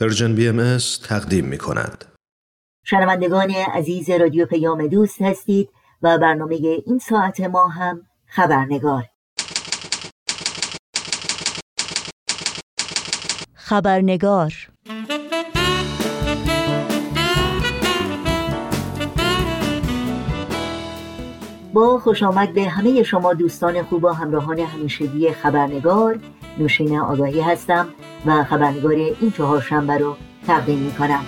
پرژن بی ام تقدیم می کند. شنوندگان عزیز رادیو پیام دوست هستید و برنامه این ساعت ما هم خبرنگار. خبرنگار. با خوش آمد به همه شما دوستان خوب و همراهان همیشگی خبرنگار. نوشین آگاهی هستم و خبرنگار این چهارشنبه رو تقدیم می کنم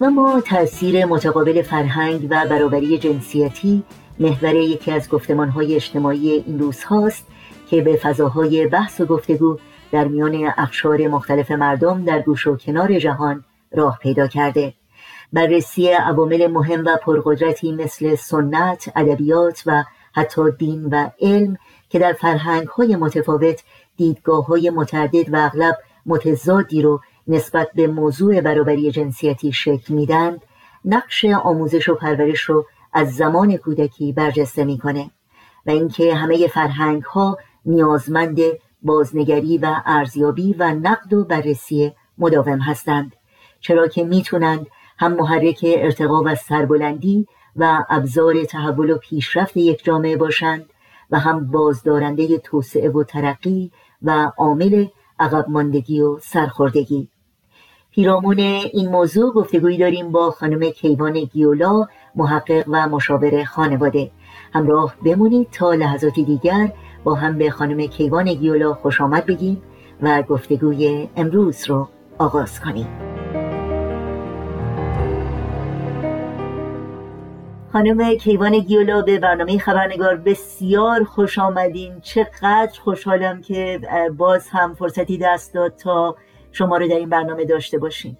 و ما تاثیر متقابل فرهنگ و برابری جنسیتی محور یکی از گفتمانهای اجتماعی این روز هاست که به فضاهای بحث و گفتگو در میان اخشار مختلف مردم در گوش و کنار جهان راه پیدا کرده. بررسی عوامل مهم و پرقدرتی مثل سنت، ادبیات و حتی دین و علم که در فرهنگ های متفاوت دیدگاه های متعدد و اغلب متضادی رو نسبت به موضوع برابری جنسیتی شکل میدن نقش آموزش و پرورش رو از زمان کودکی برجسته می‌کنه و اینکه همه فرهنگ ها نیازمند بازنگری و ارزیابی و نقد و بررسی مداوم هستند چرا که می‌تونند هم محرک ارتقا و سربلندی و ابزار تحول و پیشرفت یک جامعه باشند و هم بازدارنده توسعه و ترقی و عامل عقب ماندگی و سرخوردگی. پیرامون این موضوع گفتگویی داریم با خانم کیوان گیولا محقق و مشاور خانواده. همراه بمونید تا لحظاتی دیگر با هم به خانم کیوان گیولا خوش آمد بگیم و گفتگوی امروز رو آغاز کنیم. خانم کیوان گیولا به برنامه خبرنگار بسیار خوش آمدین. چقدر خوشحالم که باز هم فرصتی دست داد تا شما رو در این برنامه داشته باشیم.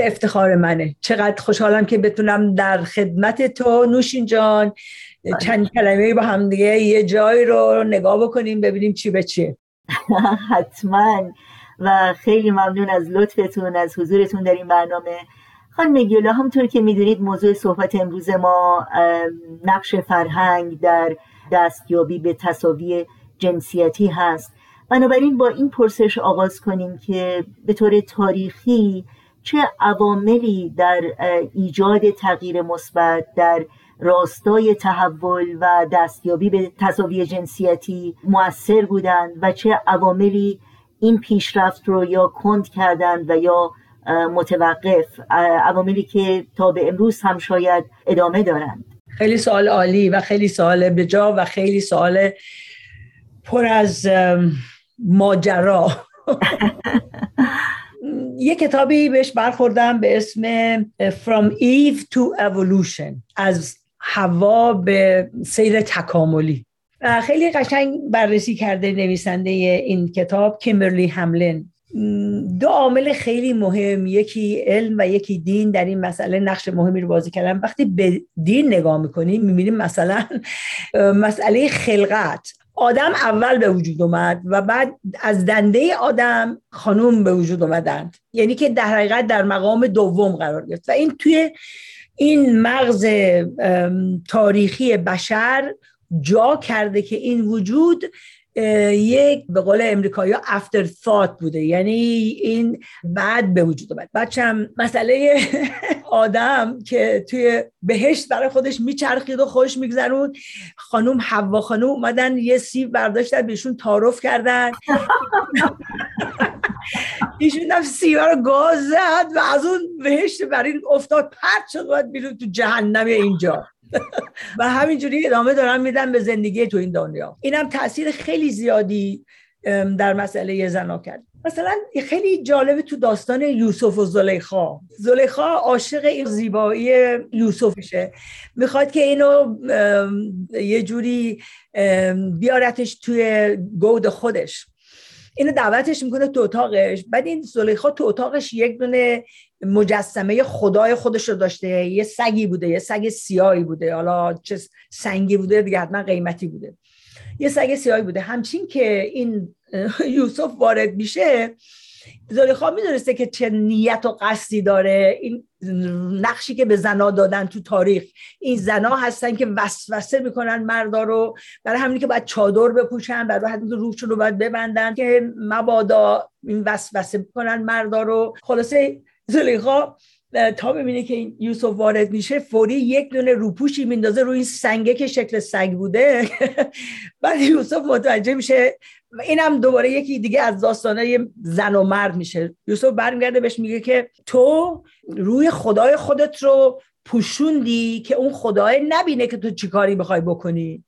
افتخار منه. چقدر خوشحالم که بتونم در خدمت تو نوشین جان چند کلمه با هم دیگه یه جای رو نگاه بکنیم ببینیم چی به چیه. حتما. و خیلی ممنون از لطفتون از حضورتون در این برنامه. خانم گیولا همونطور که می‌دونید موضوع صحبت امروز ما نقش فرهنگ در دستیابی به تصاوی جنسیتی هست. بنابراین با این پرسش آغاز کنیم که به طور تاریخی چه عواملی در ایجاد تغییر مثبت در راستای تحول و دستیابی به تصاوی جنسیتی موثر بودند و چه عواملی این پیشرفت رو یا کند کردند و یا متوقف عواملی که تا به امروز هم شاید ادامه دارند. خیلی سوال عالی و خیلی سوال بجا و خیلی سوال پر از ماجرا. یه کتابی بهش برخوردم به اسم From Eve to Evolution از هوا به سیر تکاملی. خیلی قشنگ بررسی کرده نویسنده این کتاب کیمبرلی هملین دو عامل خیلی مهم یکی علم و یکی دین در این مسئله نقش مهمی رو بازی کردن. وقتی به دین نگاه می‌کنیم می‌بینیم مثلا مسئله خلقت. آدم اول به وجود اومد و بعد از دنده آدم خانوم به وجود اومدند. یعنی که در حقیقت در مقام دوم قرار گرفت. و این توی این مغز تاریخی بشر جا کرده که این وجود یک به قول امریکایی افتر thought بوده. یعنی این بعد به وجود اومد. بچم مسئله آدم که توی بهشت برای خودش میچرخید و خوش میگذرون خانوم حوا خانوم اومدن یه سیب برداشتن بهشون تعارف کردن. ایشون هم سیبا رو گاز زد و از اون بهشت برای افتاد پرد شد و بیرون تو جهنم اینجا. و همینجوری ادامه دارم میدم به زندگی تو این دنیا. اینم تاثیر خیلی زیادی در مسئله زنا کرد مثلا خیلی جالبه تو داستان یوسف و زلیخا. زلیخا عاشق این زیبایی یوسفشه می‌خواد که اینو یه جوری بیارتش توی گود خودش. اینو دعوتش می‌کنه تو اتاقش. بعد این زلیخا تو اتاقش یک دونه مجسمه خدای خودش رو داشته. یه سگی بوده یه سگ سیاهی بوده. حالا چه سنگی بوده دیگه حتما قیمتی بوده. یه سگ سیاهی بوده. همچین که این یوسف وارد میشه زلیخا می‌دونسته که چه نیت و قصدی داره؟ این نقشی که به زنا دادن تو تاریخ. این زنا هستن که وسوسه می‌کنن مردا رو. برای همینی که باید چادر بپوشن برای همین که روشون رو باید ببندن که مبادا این وسوسه می‌کنن مردا رو. خلاصه زلیخا تا ببینه که یوسف وارد میشه فوری یک دونه روپوشی میندازه روی این سنگه که شکل سگ بوده. بعد یوسف متوجه میشه اینم دوباره یکی دیگه از داستانه زن و مرد میشه. یوسف برمیگرده بهش میگه که تو روی خدای خودت رو پوشوندی که اون خدای نبینه که تو چیکاری بخوای بکنی.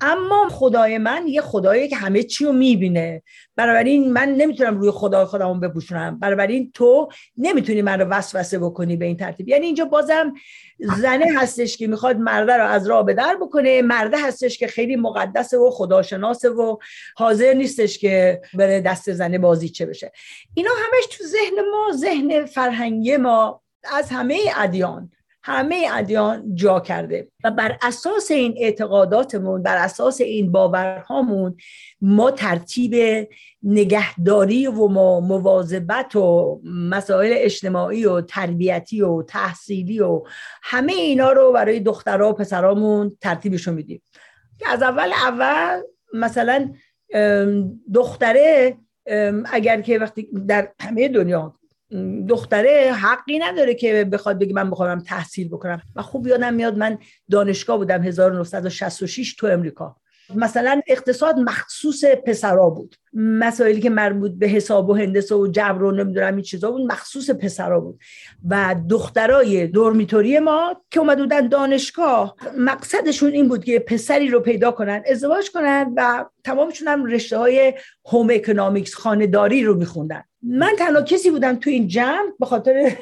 اما خدای من یه خدایی که همه چی رو می‌بینه. بنابراین من نمی‌تونم روی خدای خودمون بپوشونم. بنابراین تو نمی‌تونی من رو وسوسه بکنی به این ترتیب. یعنی اینجا بازم زنه هستش که می‌خواد مرده رو از راه به در بکنه. مرده هستش که خیلی مقدسه و خداشناسه و حاضر نیستش که بره دست زنه بازی چه بشه. اینا همش تو ذهن ما ذهن فرهنگی ما از همه ادیان. همه ادیان جا کرده و بر اساس این اعتقاداتمون بر اساس این باورهامون ما ترتیب نگهداری و مواظبت و مسائل اجتماعی و تربیتی و تحصیلی و همه اینا رو برای دخترها و پسرامون ترتیبشون میدیم. که از اول اول مثلا دختره اگر که وقتی در همه دنیا دختره حقی نداره که بخواد بگه من بخوام تحصیل بکنم. و خوب یادم میاد من دانشگاه بودم 1966 تو امریکا. مثلا اقتصاد مخصوص پسرا بود. مسائلی که مربوط به حساب و هندسه و جبر و نمی‌دونم این چیزا بود مخصوص پسرا بود. و دخترای دورمیتوری ما که اومد بودن دانشگاه مقصدشون این بود که پسری رو پیدا کنن ازدواج کنن و تمامشون هم رشته های هوم اکنامیکس خانداری رو میخوندن. من تنها کسی بودم تو این جمع به خاطر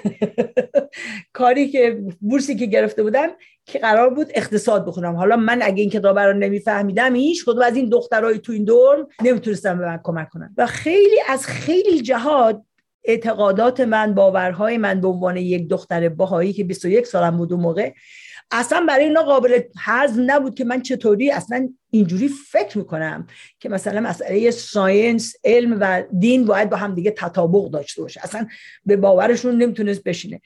کاری که بورسی که گرفته بودم که قرار بود اقتصاد بخونم. حالا من اگه این کتاب رو نمیفهمیدم هیچ کدوم از این دخترای تو این دور نمی‌تونستم به من کمک کنم و خیلی از خیلی جهات اعتقادات من باورهای من به عنوان یک دختر باهایی که 21 سالم بود اون موقع اصلا برای اینا قابل حزم نبود که من چطوری اصلا اینجوری فکر می‌کنم که مثلا مسئله ساینس علم و دین باید با هم دیگه تطابق داشته باشه. اصلا به باورشون نمی‌تونست بشینه.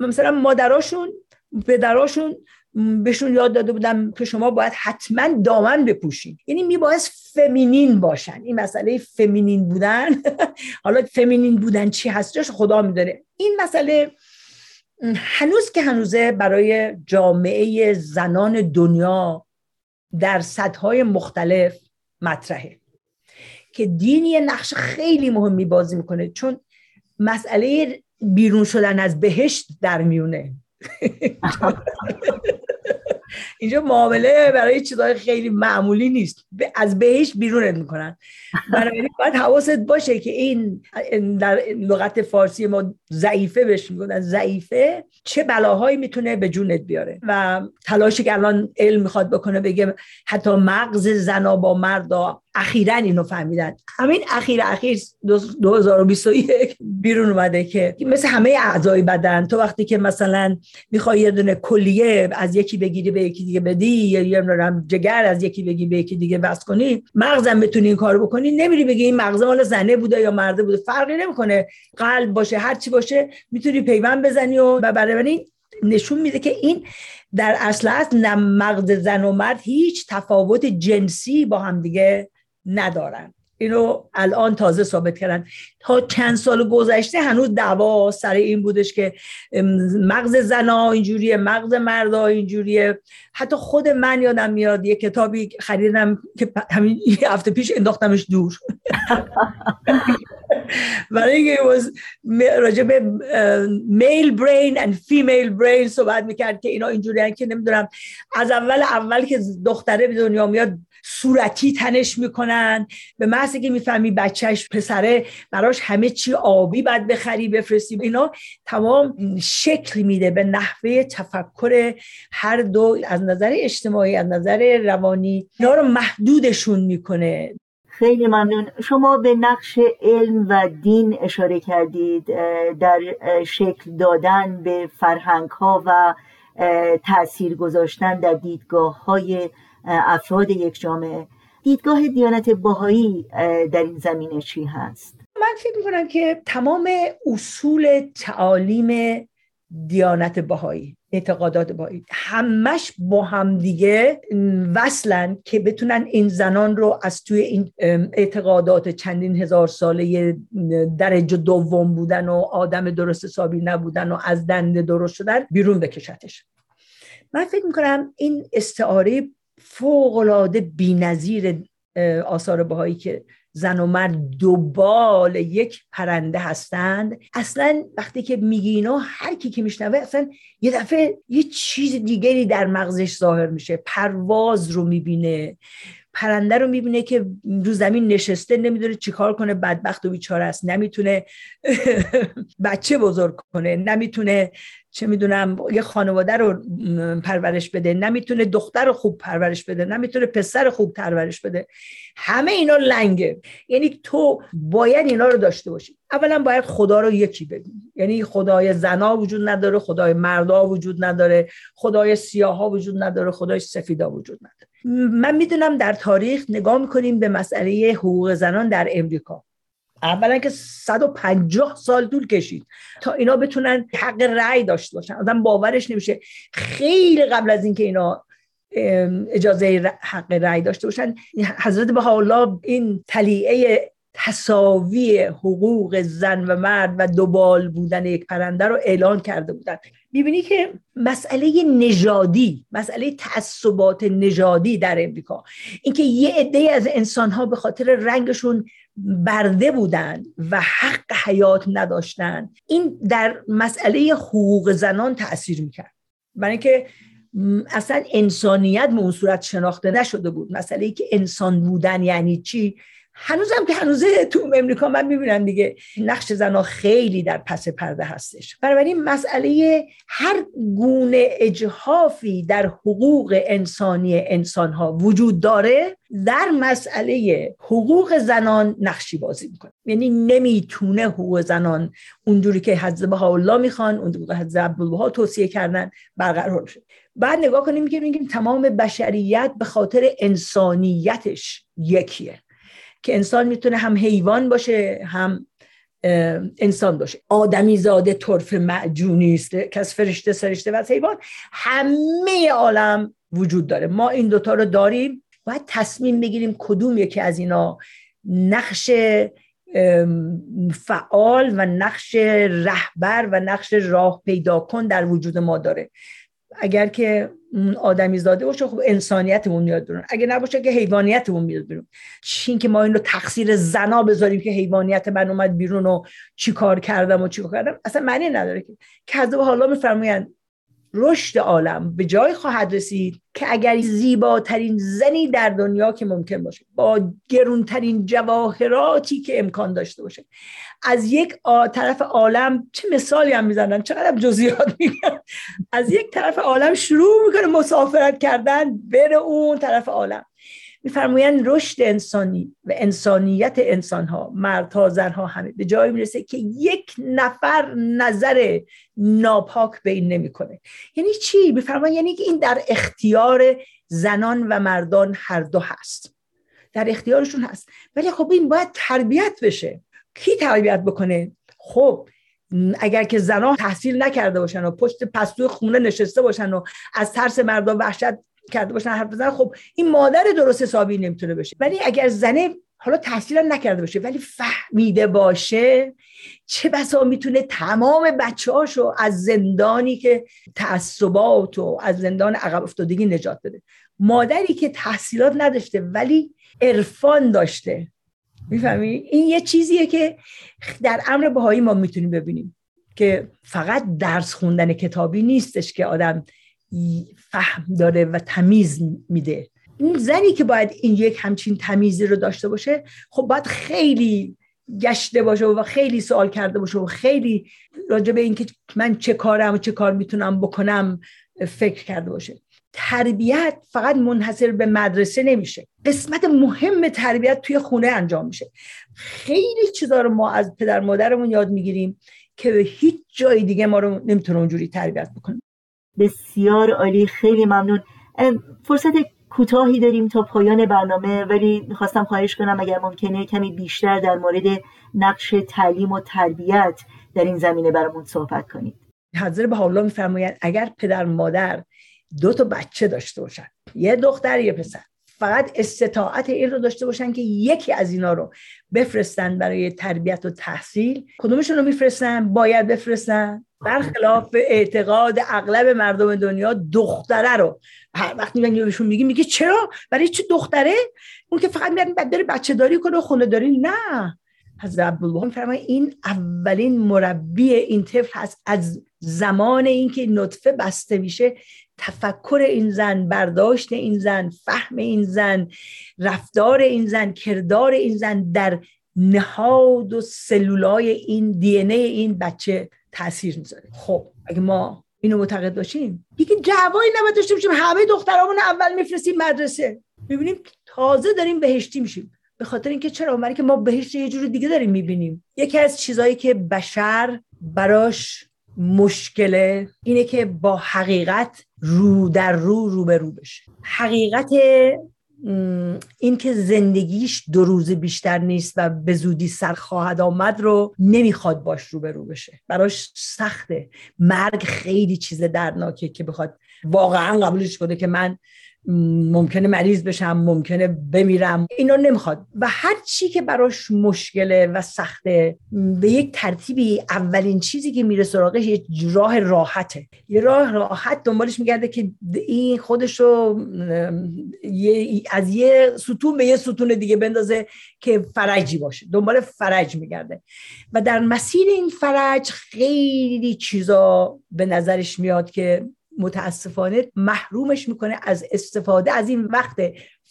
مثلا مادراشون پدراشون بهشون یاد داده بودم که شما باید حتما دامن بپوشید یعنی میباید فمینین باشن. این مسئله فمینین بودن حالا فمینین بودن چی هستش خدا میداره این مسئله هنوز که هنوزه برای جامعه زنان دنیا در سطحهای مختلف مطرحه. که دین یه نقش خیلی مهمی بازی می‌کنه چون مسئله بیرون شدن از بهشت در میونه. اینجا معامله برای چیزهای خیلی معمولی نیست. از بهش بیرونت می‌کنن. برای باید حواست باشه که این در لغت فارسی ما ضعیفه بهش میگن. ضعیفه چه بلاهایی می‌تونه به جونت بیاره. و تلاشی که الان علم می‌خواد بکنه بگه حتی مغز زنا با مردا اخیرا اینو فهمیدن. همین اخیر اخیر 2021 بیرون اومده که مثل همه اعضای بدن تو وقتی که مثلا می‌خوای یه دونه کلیه از یکی بگیری به یکی دیگه بدی یا یه جگر از یکی بگی به یکی دیگه بس کنی مغزم بتونی این کارو بکنی. نمیری بگی این مغز مال زنه بوده یا مرده بوده. فرقی نمی‌کنه. قلب باشه هر چی باشه می‌تونی پیوند بزنی و برای نشون میده که این در اصل نه مغز زن و مرد هیچ تفاوت جنسی با هم دیگه ندارن. اینو الان تازه ثابت کردن. تا چند سال گذشته هنوز دعوا سر این بودش که مغز زنا اینجوریه مغز مردا اینجوریه. حتی خود من یادم میاد یه کتابی خریدم که همین هفته پیش انداختمش دور. برای اینکه راجع به میل برین و فیمیل برین صحبت می‌کرد که اینا اینجوری که نمی‌دونم. از اول اول که دختره به دنیا میاد صورتی تنش می‌کنن. به محض که می‌فهمی بچهش پسره براش همه چی آبی باید بخری بفرستی. اینا تمام شکل میده به نحوه تفکر هر دو از نظر اجتماعی از نظر روانی. اینا رو محدودشون می‌کنه. خیلی ممنون. شما به نقش علم و دین اشاره کردید در شکل دادن به فرهنگ ها و تاثیر گذاشتن در دیدگاه های افراد یک جامعه دیدگاه دیانت باهایی در این زمینه چی هست؟ من فکر می‌کنم که تمام اصول تعالیم دیانت باهایی اعتقادات باهایی همش با هم دیگه وصلن که بتونن این زنان رو از توی این اعتقادات چندین هزار ساله درجه دوم بودن و آدم درست حسابی نبودن و از دنده درست شدن بیرون بکشتش من فکر می‌کنم این استعاره فوقلاده بی نظیر آثار بهایی که زن و مرد دوبال یک پرنده هستند. اصلا وقتی که میگی اینا هر کی که میشنوه اصلا یه دفعه یه چیز دیگری در مغزش ظاهر میشه. پرواز رو می‌بینه. پرنده رو می‌بینه که رو زمین نشسته نمی‌دونه چیکار کنه بدبخت و بیچاره است. نمی‌تونه بچه بزرگ کنه نمی‌تونه چه می‌دونم یه خانواده رو پرورش بده نمی‌تونه دختر رو خوب پرورش بده نمی‌تونه پسر خوب پرورش بده. همه اینا لنگه. یعنی تو باید اینا رو داشته باشی. اولا باید خدا رو یکی ببینی یعنی خدای زنا وجود نداره خدای مردا وجود نداره خدای سیاها وجود نداره خدای سفیدا وجود نداره. من می‌دونم در تاریخ نگاه می‌کنیم به مسئله حقوق زنان در امریکا. اولا که 150 سال طول کشید تا اینا بتونن حق رأی داشته باشن. آدم باورش نمیشه. خیلی قبل از اینکه اینا اجازه حق رأی داشته باشن حضرت به الله این تلیعه تصاوی حقوق زن و مرد و دوبال بودن یک پرنده رو اعلان کرده بودن. می‌بینی که مسئله نژادی مسئله تعصبات نژادی در امریکا. اینکه یه عده از انسانها به خاطر رنگشون برده بودن و حق حیات نداشتن این در مسئله حقوق زنان تاثیر می‌کرد. برای اینکه اصلا انسانیت به اون صورت شناخته نشده بود. مسئله ای که انسان بودن یعنی چی؟ هنوزم که هنوزه تو امریکا من می‌بینم دیگه نقش زنها خیلی در پس پرده هستش. بنابراین مسئله هر گونه اجهافی در حقوق انسانی انسانها وجود داره در مسئله حقوق زنان نقشی بازی می‌کنه. یعنی نمی‌تونه حقوق زنان اونجوری که حضرت الله می‌خوان اونجوری که حضرت عبدالبها توصیه کردن برقرار شد بعد نگاه کنیم که میگیم تمام بشریت به خاطر انسانیتش یکیه. که انسان می‌تونه هم حیوان باشه هم انسان باشه. آدمی زاده طرف معجونی است که از فرشته سرشته و از حیوان. همه عالم وجود داره. ما این دوتا رو داریم. باید تصمیم بگیریم کدوم یکی از اینا نقش فعال و نقش رهبر و نقش راه پیدا کن در وجود ما داره. اگر که آدمی زاده باشه خب انسانیتمون میاد بیرون. اگه نباشه که حیوانیتمون میاد بیرون. چین که ما این رو تقصیر زنا بذاریم که حیوانیت من اومد بیرون و چی کار کردم و چی کار کردم؟ اصلا معنی نداره که. کذب حالا میفرمایند رشد عالم به جای خواهد رسید که اگر زیباترین زنی در دنیا که ممکن باشه با گرونترین جواهراتی که امکان داشته باشه. از یک طرف عالم چه مثالی هم می‌زنن؟ چقدر جزئیات میگن؟ از یک طرف عالم شروع می‌کنه مسافرت کردن بره اون طرف عالم. میفرمایند رشد انسانی و انسانیت انسان ها مردها زنها همه به جایی می‌رسه که یک نفر نظر ناپاک به این نمی‌کنه. یعنی چی؟ میفرمایند یعنی که این در اختیار زنان و مردان هر دو هست. در اختیارشون هست. ولی خب این باید تربیت بشه. کی تربیت بکنه؟ خب اگر که زنان تحصیل نکرده باشن و پشت پستوی خونه نشسته باشن و از ترس مردم وحشت کرده باشن حرف بزنن. خب این مادر درست حسابی نمی‌تونه بشه. ولی اگر زنه حالا تحصیل نکرده باشه ولی فهمیده باشه چه بسا می‌تونه تمام بچه از زندانی که تعصبات و از زندان عقب افتادگی نجات بده. مادری که تحصیلات نداشته ولی عرفان داشته. می‌فهمی؟ این یه چیزیه که در امر بهایی ما می‌تونیم ببینیم که فقط درس خوندن کتابی نیستش که آدم فهم داره و تمیز میده. این زنی که باید این یک همچین تمیزی رو داشته باشه خب باید خیلی گشته باشه و خیلی سوال کرده باشه و خیلی راجع به اینکه من چه کارم و چه کار می‌تونم بکنم فکر کرده باشه. تربیت فقط منحصر به مدرسه نمیشه. قسمت مهم تربیت توی خونه انجام میشه. خیلی چیزا رو ما از پدر مادرمون یاد می‌گیریم که به هیچ جای دیگه ما رو نمی‌تونه اونجوری تربیت بکنه. بسیار عالی خیلی ممنون. فرصت کوتاهی داریم تا پایان برنامه ولی می‌خواستم خواهش کنم اگر ممکنه کمی بیشتر در مورد نقش تعلیم و تربیت در این زمینه برامون صحبت کنید. حضرت حالا میفرمایند اگر پدر مادر دو تا بچه داشته باشن یه دختر یه پسر فقط استطاعت این رو داشته باشن که یکی از اینا رو بفرستن برای تربیت و تحصیل کدومشون رو میفرستن؟ باید بفرستن؟ برخلاف اعتقاد اغلب مردم دنیا دختره رو. وقتی من بهشون میگی میگه چرا؟ برای چه دختره؟ اون که فقط میاد بره بچه داری کنه و خونه داری؟ نه. حضرت عبدالله فرمای این اولین مربی این طفل هست. از زمان اینکه نطفه بسته میشه تفکر این زن برداشت این زن فهم این زن رفتار این زن کردار این زن در نهاد و سلولای این دی این بچه. تاثیر می‌ذاره. خب اگه ما اینو معتقد باشیم دیگه جوایی نباید داشته باشیم. همه دخترامون اول میفرستیم مدرسه. می‌بینیم تازه داریم بهشتی میشیم. به خاطر اینکه چرا؟ برای که ما بهشت یه جور دیگه داریم می‌بینیم. یکی از چیزهایی که بشر براش مشکله اینه که با حقیقت رو در رو رو به رو بشه. حقیقت این که زندگیش دو روز بیشتر نیست و به زودی سر خواهد آمد رو نمی‌خواد باش رو به رو بشه. براش سخته. مرگ خیلی چیز درناکه که بخواد واقعا قبولش کنه که من ممکنه مریض بشم ممکنه بمیرم. اینا نمی‌خواد. و هر چی که براش مشکله و سخته به یک ترتیبی اولین چیزی که میره سراغش یه راه راحته. یه راه راحت دنبالش میگرده که این خودشو از یه ستون به یه ستون دیگه بندازه که فرجی باشه. دنبال فرج میگرده. و در مسیر این فرج خیلی چیزا به نظرش میاد که متاسفانه محرومش می‌کنه از استفاده از این وقت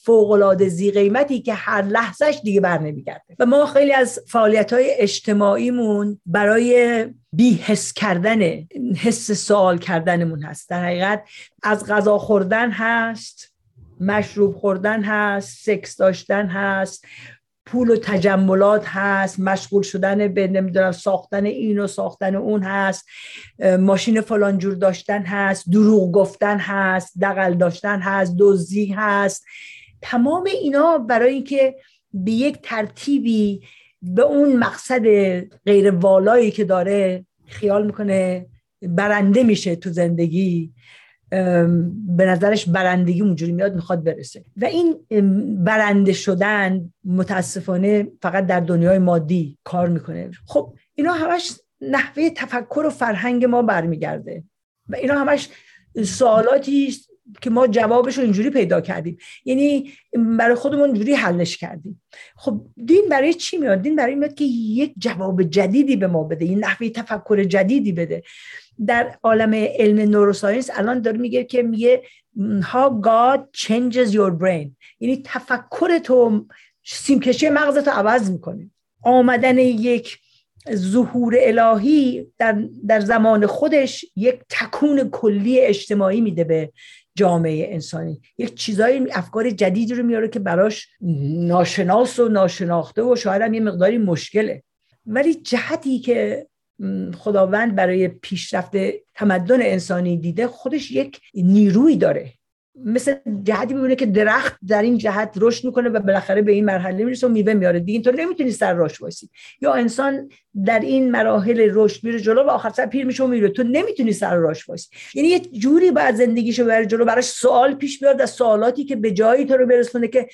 فوقالعاده زی قیمتی که هر لحظهش دیگه بر نمیگرده و ما خیلی از فعالیت های اجتماعیمون برای بی حس کردن حس سوال کردنمون هست. در حقیقت از غذا خوردن هست مشروب خوردن هست سکس داشتن هست. پول و تجملات هست مشغول شدن به نمی‌دونم ساختن این و ساختن اون هست ماشین فلان جور داشتن هست دروغ گفتن هست دقل داشتن هست دزدی هست. تمام اینا برای اینکه به یک ترتیبی به اون مقصد غیر والایی که داره خیال می‌کنه برنده میشه تو زندگی. به نظرش برندگی اونجوری میاد می‌خواد برسه. و این برنده شدن متاسفانه فقط در دنیای مادی کار می‌کنه. خب اینا همش نحوه تفکر و فرهنگ ما برمیگرده. و اینا همش سوالاتی که ما جوابش رو اینجوری پیدا کردیم. یعنی برای خودمون اینجوری حلش کردیم. خب دین برای چی میاد؟ دین برای میاد که یک جواب جدیدی به ما بده این نحوه تفکر جدیدی بده. در عالم علم نوروساینس الان داره میگه که میگه how God changes your brain. یعنی تفکر تو سیمکشی مغزت رو عوض می‌کنه. آمدن یک ظهور الهی در, در زمان خودش یک تکون کلی اجتماعی میده به جامعه انسانی. یک چیزای افکار جدیدی رو میاره که براش ناشناس و ناشناخته و شاید هم یه مقداری مشکله. ولی جهتی که خداوند برای پیشرفت تمدن انسانی دیده خودش یک نیروی داره. مثل جهتی می‌بینه که درخت در این جهت رشد می‌کنه و بالاخره به این مرحله می‌رسه و میوه میاره. دیگه اینطور نمی‌تونی سر راش وایسی. یا انسان در این مراحل رشد میره جلو و آخر سر پیر میشه و میره. تو نمی‌تونی سر راش وایسی. یعنی یه جوری باید زندگیشو بره جلو. براش سوال پیش بیاد از سوالاتی که به جایی تو رو برسونه که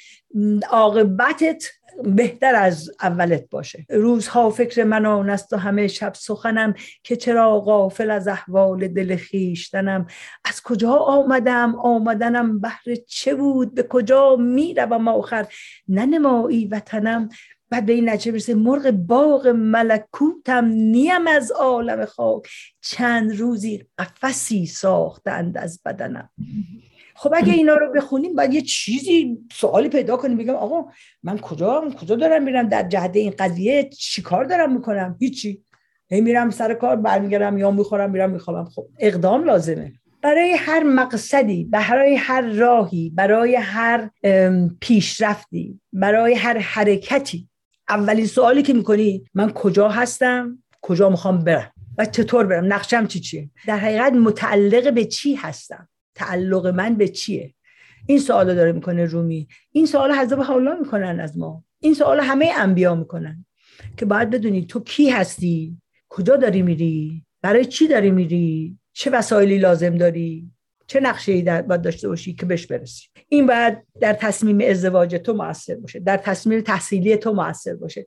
عاقبتت بهتر از اولت باشه. روزها فکر من است و همه شب سخنم که چرا غافل از احوال دل خیشتنم از کجا آمدم؟ آمدنم بهر چه بود؟ به کجا می‌روم آخر؟ ننمایی وطنم. بعد به این نچه برسه مرغ باغ ملکوتم. نیم از عالم خاک. چند روزی قفسی ساختند از بدنم. خب اگه اینا رو بخونیم باید یه چیزی سوالی پیدا کنیم بگم آقا من کجا کجا دارم میرم در جهت این قضیه؟ چیکار دارم می‌کنم؟ هیچی. هی میرم سر کار برمیگردم یا می‌خورم میرم میخوابم. خب اقدام لازمه. برای هر مقصدی برای هر راهی برای هر پیشرفتی برای هر حرکتی اولین سوالی که می‌کنی من کجا هستم؟ کجا می‌خوام برم؟ و چطور برم؟ نقشم چی چیه؟ در حقیقت متعلق به چی هستم؟ تعلق من به چیه؟ این سوال داره می‌کنه رومی. این سوال حضرت حالا می‌کنن از ما. این سوال همه انبیا می‌کنن. که باید بدونی تو کی هستی؟ کجا داری میری؟ برای چی داری میری؟ چه وسایلی لازم داری؟ چه نقشه ای باید داشته باشی که بهش برسی؟ این باید در تصمیم ازدواج تو موثر باشه در تصمیم تحصیلی تو موثر باشه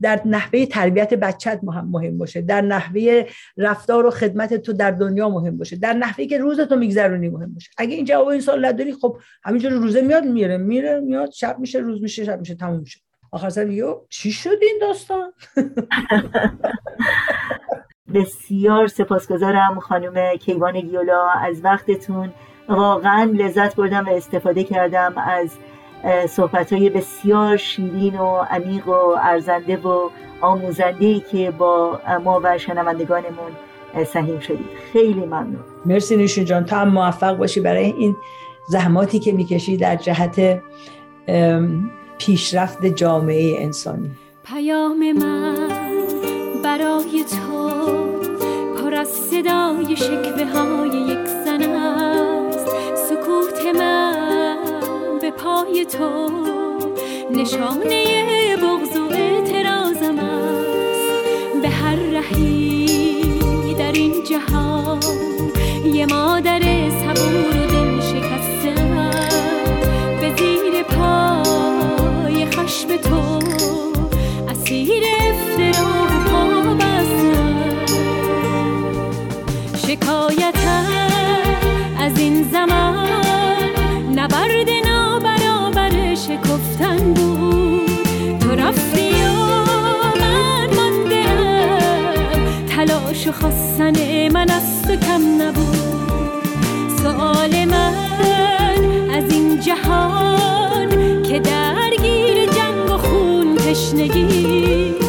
در نحوه تربیت بچت مهم مهم باشه در نحوه رفتار و خدمت تو در دنیا مهم باشه در نحوه که روز تو میگذرونی مهم باشه. اگه این جواب این سوال نداری خب همینجوری روزه میاد میره میره میاد شب میشه روز میشه شب میشه تموم میشه. آخر سر چی شد این داستان؟ بسیار سپاسگزارم خانم کیوان گیولا از وقتتون. واقعا لذت بردم و استفاده کردم از صحبت های بسیار شیرین و عمیق و ارزنده و آموزنده ای که با ما و شنوندگانمون سهیم شدید. خیلی ممنون. مرسی نوشین جان. تا هم موفق باشی برای این زحماتی که می‌کشی در جهت پیشرفت جامعه انسانی. پیام من برای تو صدای شکوه های یک زن است. سکوت من به پای تو. نشانه بغض و اعتراضم است. به هر رهی در این جهان یه مادر صبور و دل شکسته به زیر پای خشم تو. اسیر افترا شکایتم از این زمان نبرد نابرابر شکفتن بود. تو رفتی و من ماندم. تلاش و خواستن من از تو کم نبود. سوال من از این جهان که درگیر جنگ و خون تشنگی